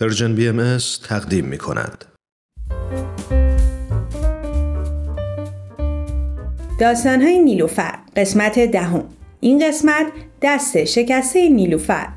پرژن بی ام تقدیم می کند. داستانهای نیلوفر قسمت دهم. این قسمت دست شکسته نیلوفر.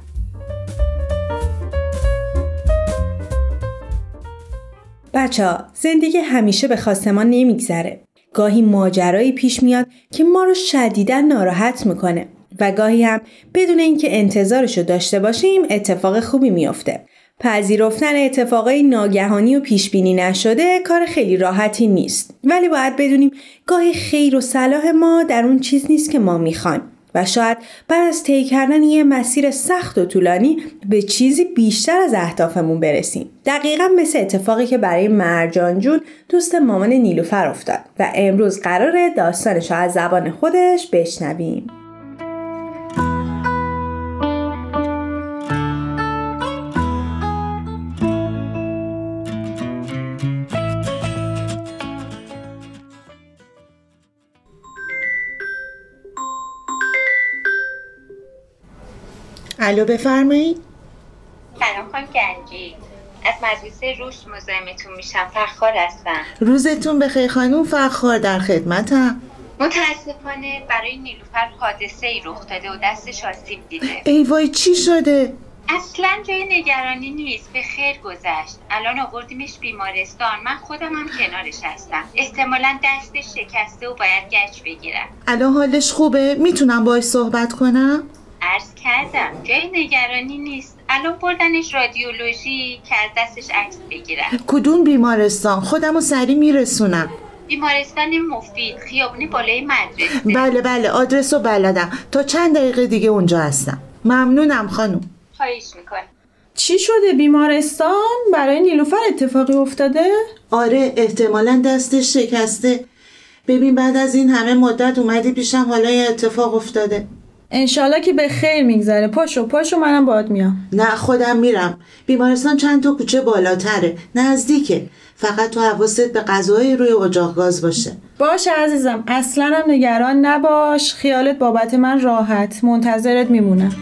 بچه ها زندگی همیشه به خواست ما نمیگذره. گاهی ماجرایی پیش میاد که ما رو شدیدا ناراحت می‌کنه و گاهی هم بدون اینکه انتظارش رو داشته باشیم اتفاق خوبی میافته. پذیرفتن اتفاقای ناگهانی و پیش بینی نشده کار خیلی راحتی نیست. ولی باید بدونیم گاهی خیر و صلاح ما در اون چیز نیست که ما می‌خوایم. و شاید بعد از طی کردن یه مسیر سخت و طولانی به چیزی بیشتر از اهدافمون برسیم. دقیقا مثل اتفاقی که برای مرجان جون دوست مامان نیلوفر افتاد. و امروز قراره داستانش از زبان خودش بشنویم. الو بفرمایید. سلام خانم گنجی. از مدرسه روش مزاحمتون میشم. فخار هستم. روزتون بخیر خانوم فخار در خدمتم. متاسفانه برای نیلوفر حادثه ای رخ داده و دستش آسیب دیده. ای وای چی شده؟ اصلا جای نگرانی نیست. به خیر گذشت. الان آوردیمش بیمارستان. من خودم هم کنارش هستم. احتمالا دستش شکسته و باید گچ بگیرم. الان حالش خوبه؟ می‌تونم باش صحبت کنم؟ عرض کردم جای نگرانی نیست. الان بردنش رادیولوژی که از دستش عکس بگیرم. کدوم بیمارستان؟ خودم رو سریع میرسونم. بیمارستان مفید خیابونی بالای مدرسه. بله بله آدرس رو بلدم. تا چند دقیقه دیگه اونجا هستم. ممنونم خانوم خواهش می‌کنم. چی شده بیمارستان؟ برای نیلوفر اتفاقی افتاده؟ آره احتمالا دستش شکسته. ببین بعد از این همه مدت اومدی پیشم حالا یه اتفاق افتاده. انشالله که به خیر میگذره. پاشو پاشو منم باید میام. نه خودم میرم. بیمارستان چند تا کوچه بالاتره. نزدیکه. فقط تو حواست به غذای روی اجاق گاز باشه. باشه عزیزم. اصلا هم نگران نباش. خیالت بابت من راحت. منتظرت میمونم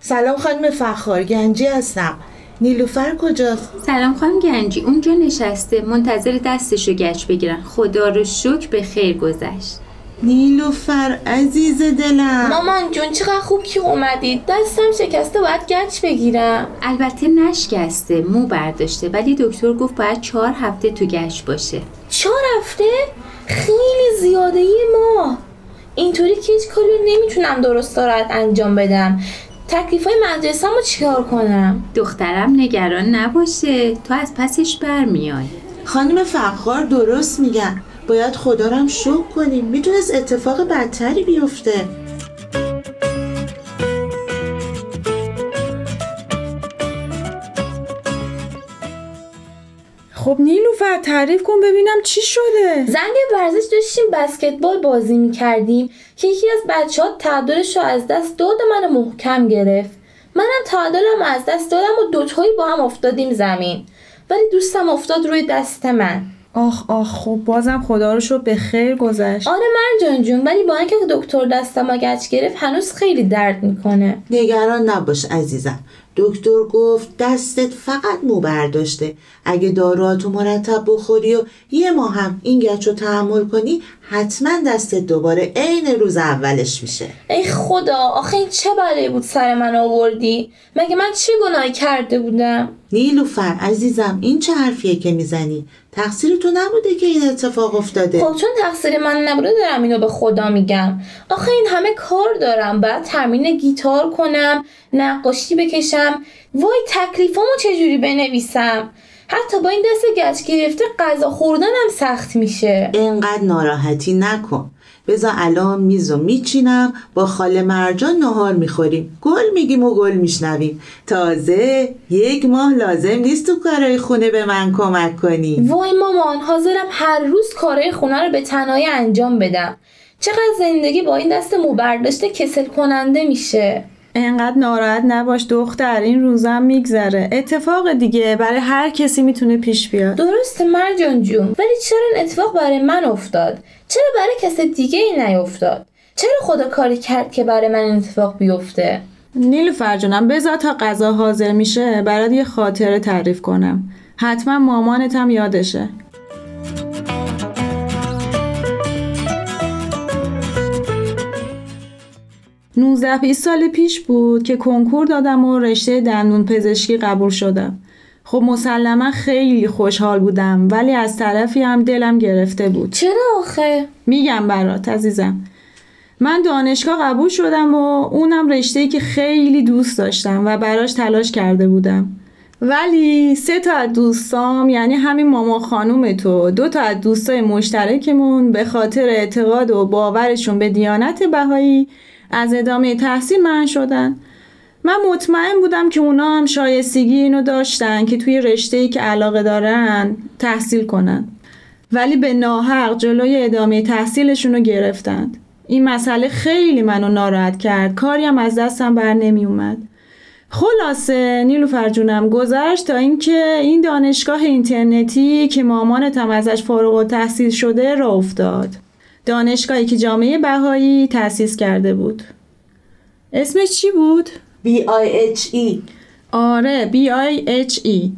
سلام خانم فخار. گنجی هستم. نیلوفر کجاست؟ سلام خانم گنجی اونجا نشسته. منتظر دستشو گچ بگیرن خدا رو شکر به خیر گذشت. نیلوفر عزیز دلم. مامان جون چقدر خوب که اومدید. دستم شکسته باید گچ بگیرم. البته نشکسته مو برداشته. ولی دکتر گفت باید چهار هفته تو گچ باشه. چهار هفته؟ خیلی زیاده ما. اینطوری که هیچ کاری رو نمی‌تونم درست دارد انجام بدم. تکلیف های مدرسه رو چیکار کنم؟ دخترم نگران نباشه. تو از پسش برمیای. خانم فخار درست میگن. باید خدا رو هم شکر کنیم. می‌تونست اتفاق بدتری بیفته. خب نیلوفر تعریف کن ببینم چی شده. زنگ ورزش داشتیم بسکتبال بازی می‌کردیم. که یکی از بچه ها تعادلش رو از دست داد و منو محکم گرفت. منم تعادلم از دست دادم و دوتایی با هم افتادیم زمین. ولی دوستم افتاد روی دست من. آخ آخ خب بازم خدا رو شو به خیر گذشت. آره مرجان جون ولی با اینکه دکتر دستم گچ گرفت هنوز خیلی درد می‌کنه. نگران نباش عزیزم. دکتر گفت دستت فقط مو برداشته. اگه داروهاتو مرتب بخوری و یه ماه هم این گچ رو تحمل کنی حتما دستت دوباره عین روز اولش میشه. ای خدا آخه این چه بلایی بود سر من آوردی؟ مگه من چه گناهی کرده بودم؟ نیلوفر عزیزم این چه حرفیه که می‌زنی؟ تقصیر تو نبوده که این اتفاق افتاده. خب چون تقصیر من نبوده دارم اینو به خدا میگم. آخه این همه کار دارم. بعد تمرین گیتار کنم نقاشی بکشم وای تکلیفامو چجوری بنویسم؟ حتی با این دست گچ گرفته غذا خوردنم سخت میشه. اینقدر ناراحتی نکن. بذار الان میز و میچینم با خاله مرجان نهار می‌خوریم. گل میگیم و گل میشنویم. تازه یک ماه لازم نیست تو کارهای خونه به من کمک کنی. وای مامان حاضرم هر روز کارهای خونه رو به تنهایی انجام بدم. چقدر زندگی با این دست مو برداشته کسل کننده میشه. انقدر ناراحت نباش دختر این روزم میگذره. اتفاق دیگه برای هر کسی می‌تونه پیش بیاد. درسته مرجان جون ولی چرا این اتفاق برای من افتاد؟ چرا برای کس دیگه ای نیفتاد؟ چرا خدا کاری کرد که برای من این اتفاق بیفته؟ نیلوفر جونم بذار تا غذا حاضر میشه برات یه خاطره تعریف کنم. حتما مامانت هم یادشه. 19 20 سال پیش بود که کنکور دادم و رشته دندون پزشکی قبول شدم. خب مسلما خیلی خوشحال بودم ولی از طرفی هم دلم گرفته بود. چرا آخه؟ میگم برات عزیزم. من دانشگاه قبول شدم و اونم رشته که خیلی دوست داشتم و براش تلاش کرده بودم. ولی سه تا از دوستام یعنی همین ماما خانوم تو دو تا از دوستای مشترکمون به خاطر اعتقاد و باورشون به دیانت بهایی از ادامه تحصیل من شدن. من مطمئن بودم که اونا هم شایستگی اینو داشتن که توی رشته که علاقه دارن تحصیل کنن. ولی به ناحق جلوی ادامه تحصیلشون رو گرفتند. این مسئله خیلی منو ناراحت کرد. کاری هم از دستم بر نمی اومد خلاصه نیلو فرجونم گذشت تا اینکه این دانشگاه اینترنتی که مامانتم ازش فارغ تحصیل شده را افتاد. دانشگاهی که جامعه بهایی تأسیس کرده بود. اسمش چی بود؟ B-I-H-E آره B-I-H-E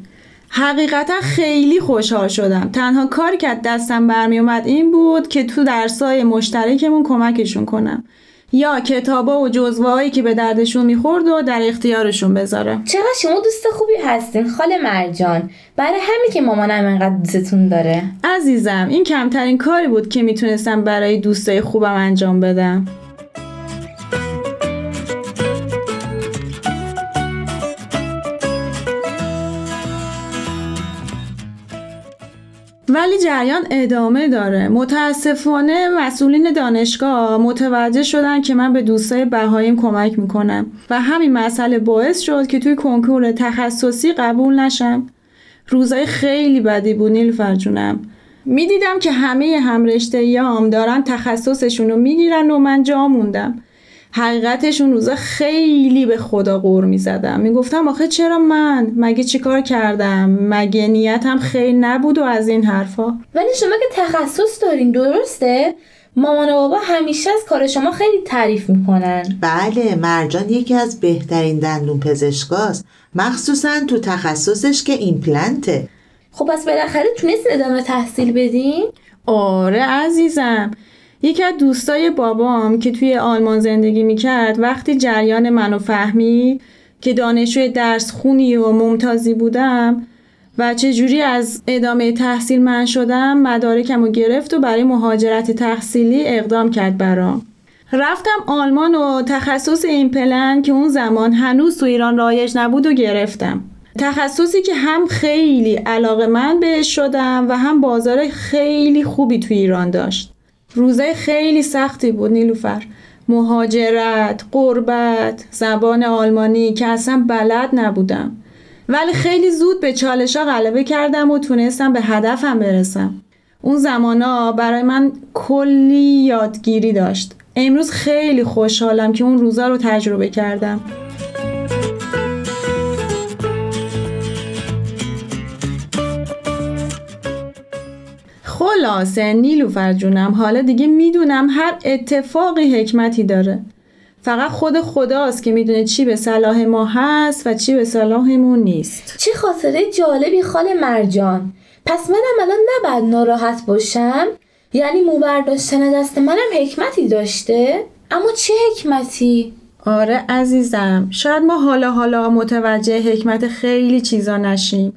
حقیقتا خیلی خوشحال شدم. تنها کاری که دستم برمی اومد این بود که تو درسای مشترکمون کمکشون کنم. یا کتابا و جزوه که به دردشون می‌خورد و در اختیارشون بذارم چقدر شما دوست خوبی هستین خاله مرجان برای همین که مامانم انقدر دوستتون داره. عزیزم این کمترین کاری بود که می‌تونستم برای دوستای خوبم انجام بدم. ولی جریان ادامه داره. متاسفانه مسئولین دانشگاه متوجه شدن که من به دوستای بهاییم کمک می‌کنم و همین مسئله باعث شد که توی کنکور تخصصی قبول نشم. روزای خیلی بدی بود نیل فرجونم می‌دیدم که همه همرشته یام دارن تخصصشون رو می‌گیرن و من جا موندم. حقیقتش اون روزا خیلی به خدا غور می‌زدم می‌گفتم آخه چرا من؟ مگه چیکار کردم؟ مگه نیتم خیلی نبود و از این حرفا؟ ولی شما که تخصص دارین درسته؟ مامان و بابا همیشه از کار شما خیلی تعریف می‌کنن. بله مرجان یکی از بهترین دندون پزشکاست. مخصوصا تو تخصصش که ایمپلنته. خب پس بالاخره تونستین ادامه تحصیل بدین؟ آره عزیزم. یکی از دوستای بابام که توی آلمان زندگی می‌کرد وقتی جریان منو فهمید که دانشجوی درس خونی و ممتازی بودم و چجوری از ادامه تحصیل من شدم مدارکم رو گرفت و برای مهاجرت تحصیلی اقدام کرد برام. رفتم آلمان و تخصص این که اون زمان هنوز تو ایران رایج نبود و گرفتم. تخصصی که هم خیلی علاقه من بهش شدم و هم بازار خیلی خوبی تو ایران داشت. روزه خیلی سختی بود نیلوفر. مهاجرت، قربت، زبان آلمانی که اصلا بلد نبودم. ولی خیلی زود به چالش ها غلبه کردم و تونستم به هدفم برسم. اون زمانا برای من کلی یادگیری داشت. امروز خیلی خوشحالم که اون روزا رو تجربه کردم. خلاصه نیلوفر جونم حالا دیگه می‌دونم هر اتفاقی حکمتی داره. فقط خود خداست که می‌دونه چی به صلاح ما هست و چی به صلاحمون نیست. چه خاطره جالبی خاله مرجان. پس منم الان نباید ناراحت باشم؟ یعنی مو برداشتن دست منم حکمتی داشته؟ اما چه حکمتی؟ آره عزیزم شاید ما حالا حالا متوجه حکمت خیلی چیزا نشیم.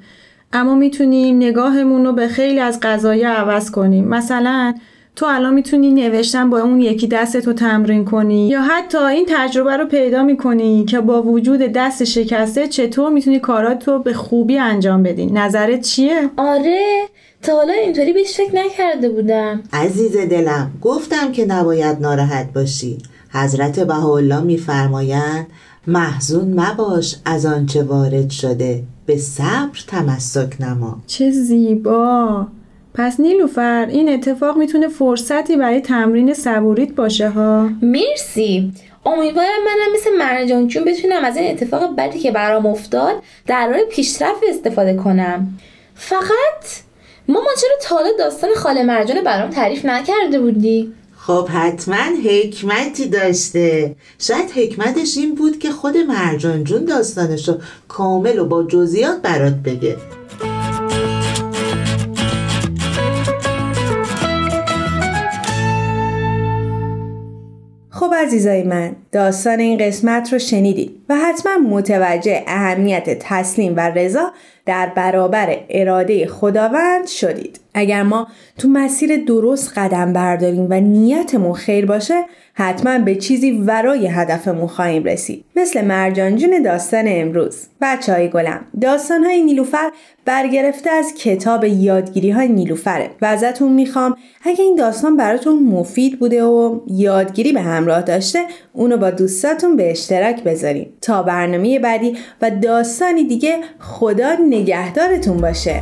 اما می‌تونیم نگاهمون رو به خیلی از قضایی عوض کنیم. مثلا تو الان می‌تونی نوشتن با اون یکی دست تو تمرین کنی یا حتی این تجربه رو پیدا می‌کنی که با وجود دست شکسته چطور می‌تونی کارات رو به خوبی انجام بدی. نظرت چیه؟ آره تا حالا اینطوری بهش فکر نکرده بودم. عزیز دلم گفتم که نباید ناراحت باشی. حضرت بهاءالله میفرمایند محزون مباش از آنچه وارد شده. به صبر تمسک نما. چه زیبا. پس نیلوفر این اتفاق می‌تونه فرصتی برای تمرین صبوریت باشه ها. مرسی. امیدوارم منم مثل مرجان جون بتونم از این اتفاق بدی که برام افتاد در راه پیشرفت استفاده کنم. فقط مامان چرا تا داستان خاله مرجان برام تعریف نکرده بودی؟ خب حتما حکمتی داشته. شاید حکمتش این بود که خود مرجان جون داستانش رو کامل و با جزئیات برات بگه. خب عزیزای من داستان این قسمت رو شنیدید و حتما متوجه اهمیت تسلیم و رضا در برابر اراده خداوند شدید. اگر ما تو مسیر درست قدم برداریم و نیتمون خیر باشه حتما به چیزی ورای هدفمون خواهیم رسید. مثل مرجان جون داستان امروز. بچه های گلم داستان های نیلوفر برگرفته از کتاب یادگیری های نیلوفره. و ازتون می‌خوام اگه این داستان براتون مفید بوده و یادگیری به همراه داشته اونو با دوستاتون به اشتراک بذاریم تا برنامه بعدی و داستانی دیگه خدا نگهدارتون باشه.